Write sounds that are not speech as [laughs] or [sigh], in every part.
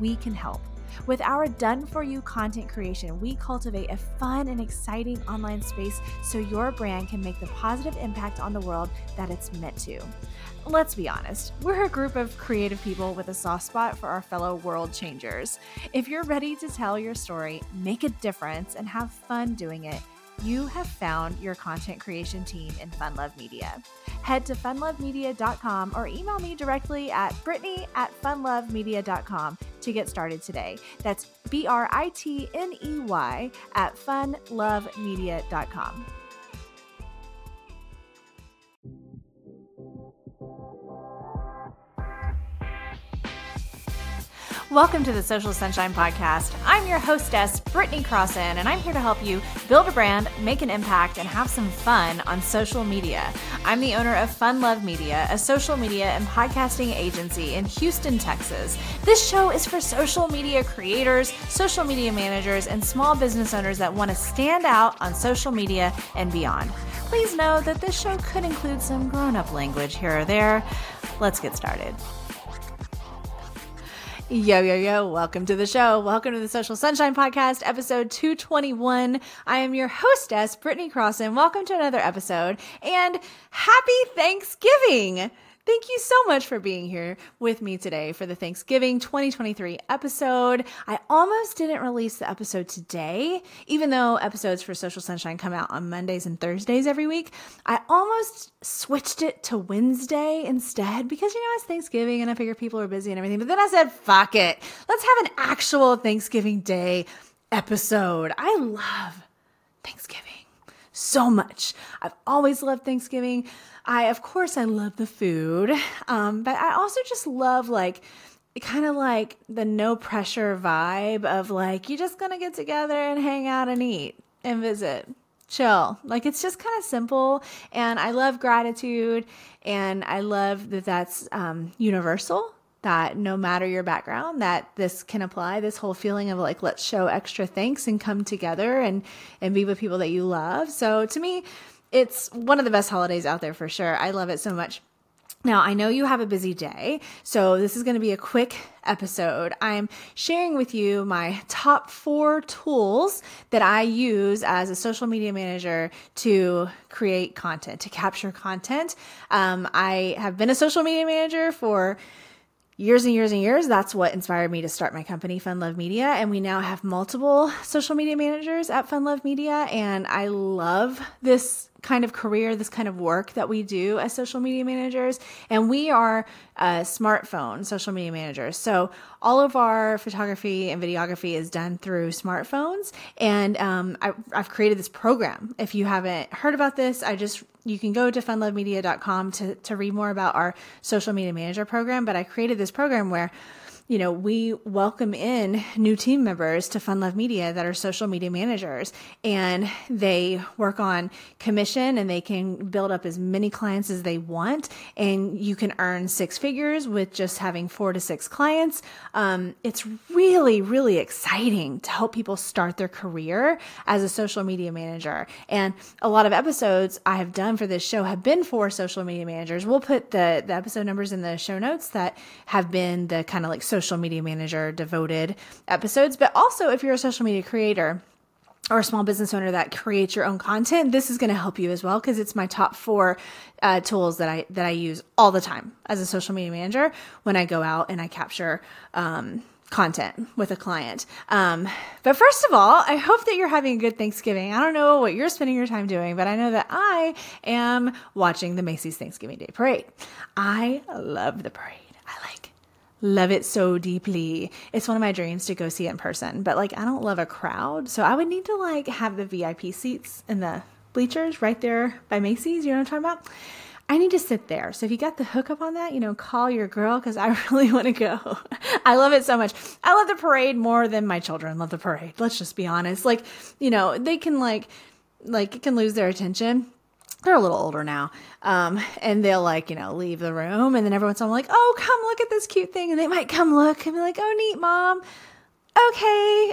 we can help. With our done for you content creation, we cultivate a fun and exciting online space so your brand can make the positive impact on the world that it's meant to. Let's be honest, we're a group of creative people with a soft spot for our fellow world changers. If you're ready to tell your story, make a difference, and have fun doing it, you have found your content creation team in Fun Love Media. Head to funlovemedia.com or email me directly at britney at funlovemedia.com to get started today. That's B R I T N E Y at funlovemedia.com. Welcome to the Social Sunshine Podcast. I'm your hostess, Britney Crossan, and I'm here to help you build a brand, make an impact, and have some fun on social media. I'm the owner of Fun Love Media, a social media and podcasting agency in Houston, Texas. This show is for social media creators, social media managers, and small business owners that want to stand out on social media and beyond. Please know that this show could include some grown up language here or there. Let's get started. Yo, yo, yo, welcome to the show. Welcome to the Social Sunshine Podcast, episode 221. I am your hostess, Britney Crossan. Welcome to another episode and happy Thanksgiving. Thank you so much for being here with me today for the Thanksgiving 2023 episode. I almost didn't release the episode today, even though episodes for Social Sunshine come out on Mondays and Thursdays every week. I almost switched it to Wednesday instead because, you know, it's Thanksgiving and I figure people are busy and everything. But then I said, fuck it. Let's have an actual Thanksgiving Day episode. I love Thanksgiving so much. I've always loved Thanksgiving. I, of course, I love the food, um, but I also just love like kind of like the no pressure vibe of like you're just gonna get together and hang out and eat and visit chill like it's just kind of simple and i love gratitude and i love that that's um, universal that no matter your background that this can apply this whole feeling of like let's show extra thanks and come together and and be with people that you love so to me it's one of the best holidays out there for sure. I love it so much. Now, I know you have a busy day, so this is going to be a quick episode. I'm sharing with you my top four tools that I use as a social media manager to create content, to capture content. Um, I have been a social media manager for years and years and years. That's what inspired me to start my company, Fun Love Media. And we now have multiple social media managers at Fun Love Media. And I love this kind of career, this kind of work that we do as social media managers. And we are a smartphone social media managers. So all of our photography and videography is done through smartphones. And um, I, I've created this program. If you haven't heard about this, I just you can go to funlovemedia.com to, to read more about our social media manager program. But I created this program where you know, we welcome in new team members to Fun Love Media that are social media managers and they work on commission and they can build up as many clients as they want. And you can earn six figures with just having four to six clients. Um, it's really, really exciting to help people start their career as a social media manager. And a lot of episodes I have done for this show have been for social media managers. We'll put the, the episode numbers in the show notes that have been the kind of like social media manager devoted episodes. But also, if you're a social media creator, or a small business owner that creates your own content, this is going to help you as well because it's my top four uh, tools that I that I use all the time as a social media manager when I go out and I capture um, content with a client. Um, but first of all, I hope that you're having a good Thanksgiving. I don't know what you're spending your time doing, but I know that I am watching the Macy's Thanksgiving Day Parade. I love the parade. Love it so deeply. It's one of my dreams to go see it in person, but like I don't love a crowd, so I would need to like have the VIP seats in the bleachers right there by Macy's. You know what I'm talking about? I need to sit there. So if you got the hookup on that, you know, call your girl because I [laughs] really want to go. I love it so much. I love the parade more than my children love the parade. Let's just be honest. Like, you know, they can like, like it can lose their attention. They're a little older now. Um, and they'll like, you know, leave the room and then every once everyone's all like, oh, come look at this cute thing. And they might come look and be like, oh, neat, mom. Okay,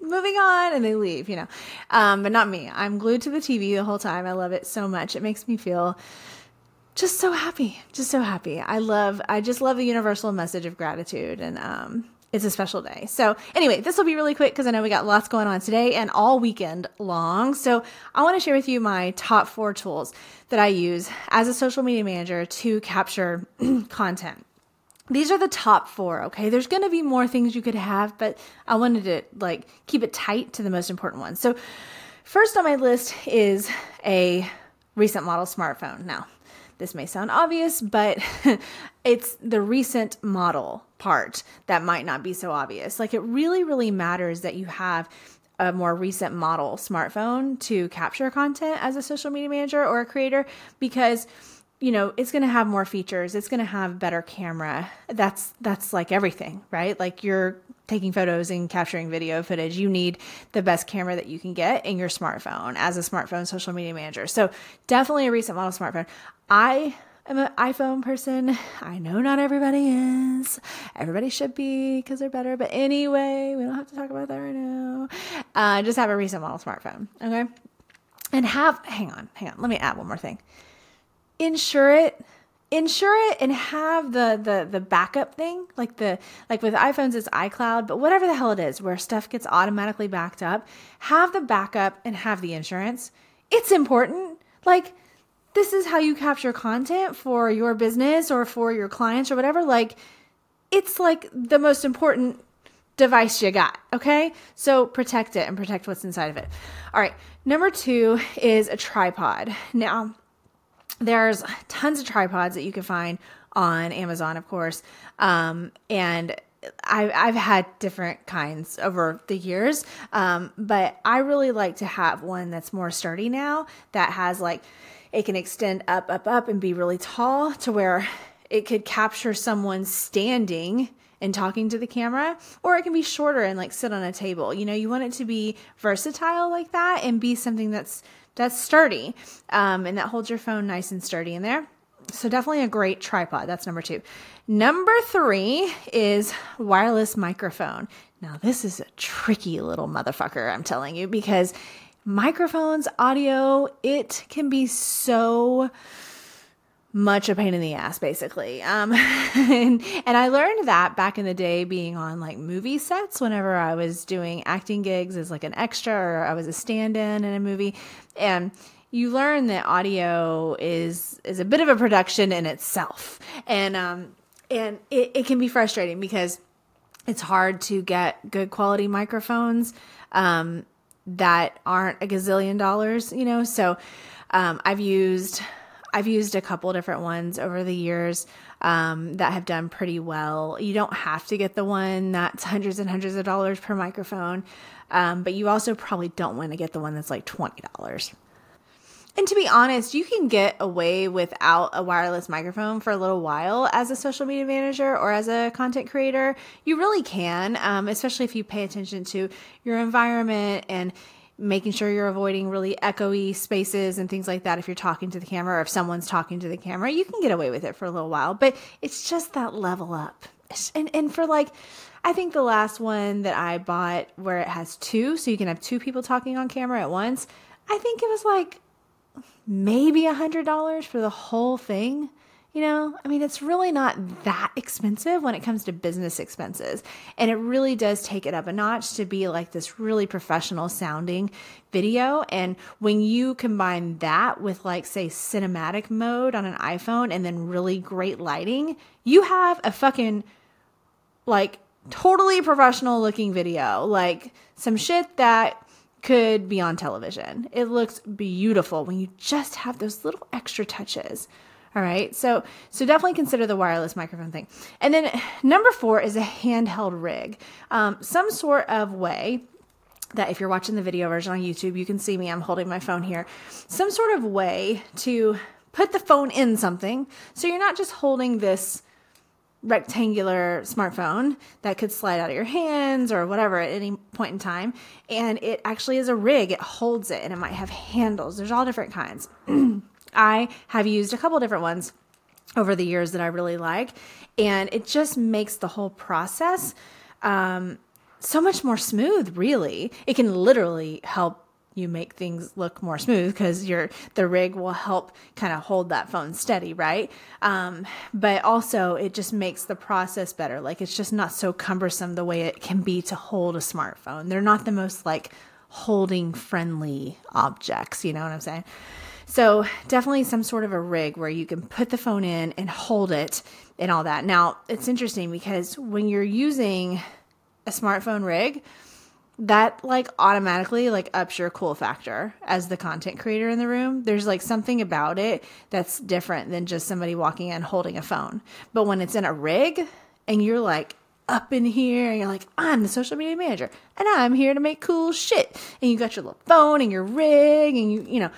moving on and they leave you know um, but not me i'm glued to the tv the whole time i love it so much it makes me feel just so happy just so happy i love i just love the universal message of gratitude and um, it's a special day. So anyway this will be really quick because i know we got lots going on today and all weekend long. So i want to share with you my top four tools that i use as a social media manager to capture [clears throat] content. These are the top four okay? There's going to be more things you could have but i wanted to like keep it tight to the most important ones. So first on my list is a recent model smartphone. Now this may sound obvious but [laughs] it's the recent model part that might not be so obvious. Like it really really matters that you have a more recent model smartphone to capture content as a social media manager or a creator because you know it's going to have more features it's going to have better camera. That's that's like everything right? Like you're taking photos and capturing video footage. You need the best camera that you can get in your smartphone as a smartphone social media manager. So definitely a recent model smartphone. I am an iphone person. I know not everybody is. Everybody should be because they're better. But anyway we don't have to talk about that right now. Uh, just have a recent model smartphone okay? And have hang on hang on. Let me add one more thing. Insure it. Insure it and have the the the backup thing like the like with iPhones it's iCloud but whatever the hell it is where stuff gets automatically backed up have the backup and have the insurance. It's important. Like this is how you capture content for your business or for your clients or whatever like it's like the most important device you got okay so protect it and protect what's inside of it all right number 2 is a tripod now there's tons of tripods that you can find on Amazon, of course. Um, and I've, I've had different kinds over the years, um, but I really like to have one that's more sturdy now that has like, it can extend up, up, up and be really tall to where it could capture someone standing and talking to the camera, or it can be shorter and like sit on a table. You know, you want it to be versatile like that and be something that's that's sturdy um, and that holds your phone nice and sturdy in there. So definitely a great tripod. That's number two. Number three is wireless microphone. Now this is a tricky little motherfucker, I'm telling you, because microphones, audio, it can be so much a pain in the ass, basically. Um, [laughs] and, and I learned that back in the day being on like movie sets whenever I was doing acting gigs as like an extra or I was a stand in in a movie. And you learn that audio is is a bit of a production in itself. And um, and it, it can be frustrating because it's hard to get good quality microphones um, that aren't a gazillion dollars, you know. So um, I've used I've used a couple different ones over the years um, that have done pretty well. You don't have to get the one that's hundreds and hundreds of dollars per microphone, um, but you also probably don't want to get the one that's like $20. And to be honest, you can get away without a wireless microphone for a little while as a social media manager or as a content creator. You really can, um, especially if you pay attention to your environment and making sure you're avoiding really echoey spaces and things like that if you're talking to the camera or if someone's talking to the camera you can get away with it for a little while but it's just that level up and and for like I think the last one that I bought where it has two so you can have two people talking on camera at once I think it was like maybe a hundred dollars for the whole thing you know, I mean, it's really not that expensive when it comes to business expenses. And it really does take it up a notch to be like this really professional sounding video. And when you combine that with, like, say, cinematic mode on an iPhone and then really great lighting, you have a fucking, like, totally professional looking video. Like, some shit that could be on television. It looks beautiful when you just have those little extra touches. All right. So so definitely consider the wireless microphone thing. And then number four is a handheld rig. Um, some sort of way that if you're watching the video version on YouTube, you can see me. I'm holding my phone here. Some sort of way to put the phone in something. So you're not just holding this rectangular smartphone that could slide out of your hands or whatever at any point in time. And it actually is a rig, it holds it and it might have handles. There's all different kinds. [clears throat] I have used a couple different ones over the years that I really like, and it just makes the whole process um, so much more smooth, really. It can literally help you make things look more smooth because your the rig will help kind of hold that phone steady, right? Um, but also it just makes the process better. Like it's just not so cumbersome the way it can be to hold a smartphone. They're not the most like holding friendly objects. You know what I'm saying? So definitely some sort of a rig where you can put the phone in and hold it and all that. Now it's interesting because when you're using a smartphone rig, that like automatically like ups your cool factor as the content creator in the room. There's like something about it that's different than just somebody walking in holding a phone. But when it's in a rig and you're like up in here and you're like, I'm the social media manager and I'm here to make cool shit. And you got your little phone and your rig and you, you know,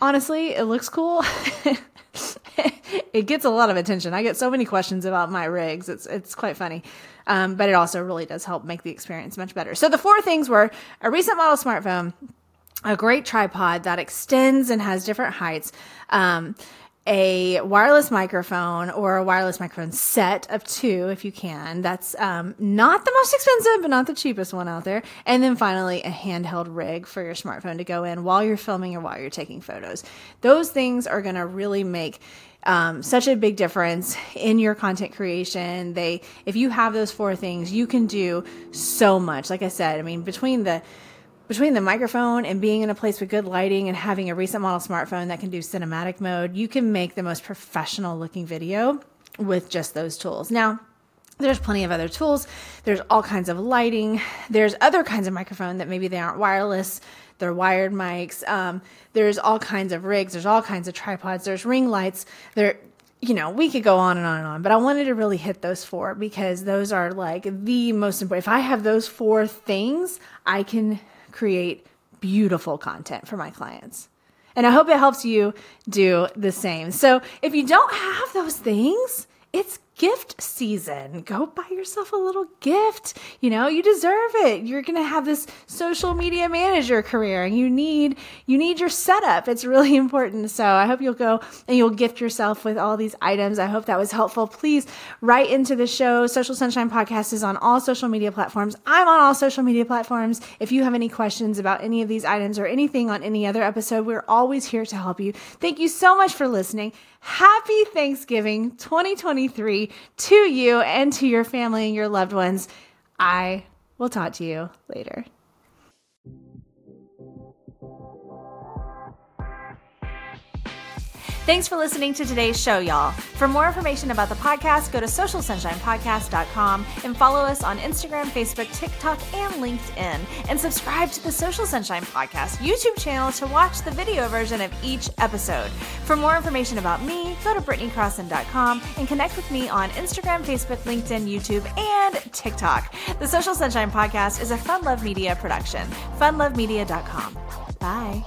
honestly, it looks cool. [laughs] it gets a lot of attention. I get so many questions about my rigs. It's it's quite funny. Um, but it also really does help make the experience much better. So the four things were a recent model smartphone, a great tripod that extends and has different heights, um, a wireless microphone or a wireless microphone set of two if you can. That's um, not the most expensive, but not the cheapest one out there. And then finally, a handheld rig for your smartphone to go in while you're filming or while you're taking photos. Those things are going to really make um, such a big difference in your content creation. They, if you have those four things, you can do so much. Like I said, I mean, between the between the microphone and being in a place with good lighting and having a recent model smartphone that can do cinematic mode, you can make the most professional looking video with just those tools. Now, there's plenty of other tools. There's all kinds of lighting. There's other kinds of microphone that maybe they aren't wireless. They're wired mics. Um, there's all kinds of rigs. There's all kinds of tripods. There's ring lights. There, you know, we could go on and on and on, but I wanted to really hit those four because those are like the most important. If I have those four things, I can create beautiful content for my clients. And I hope it helps you do the same. So if you don't have those things, it's gift season. Go buy yourself a little gift. You know, you deserve it. You're going to have this social media manager career and you need you need your setup. It's really [laughs] important. So, I hope you'll go and you'll gift yourself with all these items. I hope that was helpful. Please write into the show. Social Sunshine Podcast is on all social media platforms. I'm on all social media platforms. If you have any questions about any of these items or anything on any other episode, we're always here to help you. Thank you so much for listening. Happy Thanksgiving 2023 to you and to your family and your loved ones. I will talk to you later. Thanks for listening to today's show, y'all. For more information about the podcast, go to socialsunshinepodcast.com and follow us on Instagram, Facebook, TikTok, and LinkedIn. And subscribe to the Social Sunshine Podcast YouTube channel to watch the video version of each episode. For more information about me, go to BritneyCrossan.com and connect with me on Instagram, Facebook, LinkedIn, YouTube, and TikTok. The Social Sunshine Podcast is a Fun Love Media production. FunLoveMedia.com. Bye.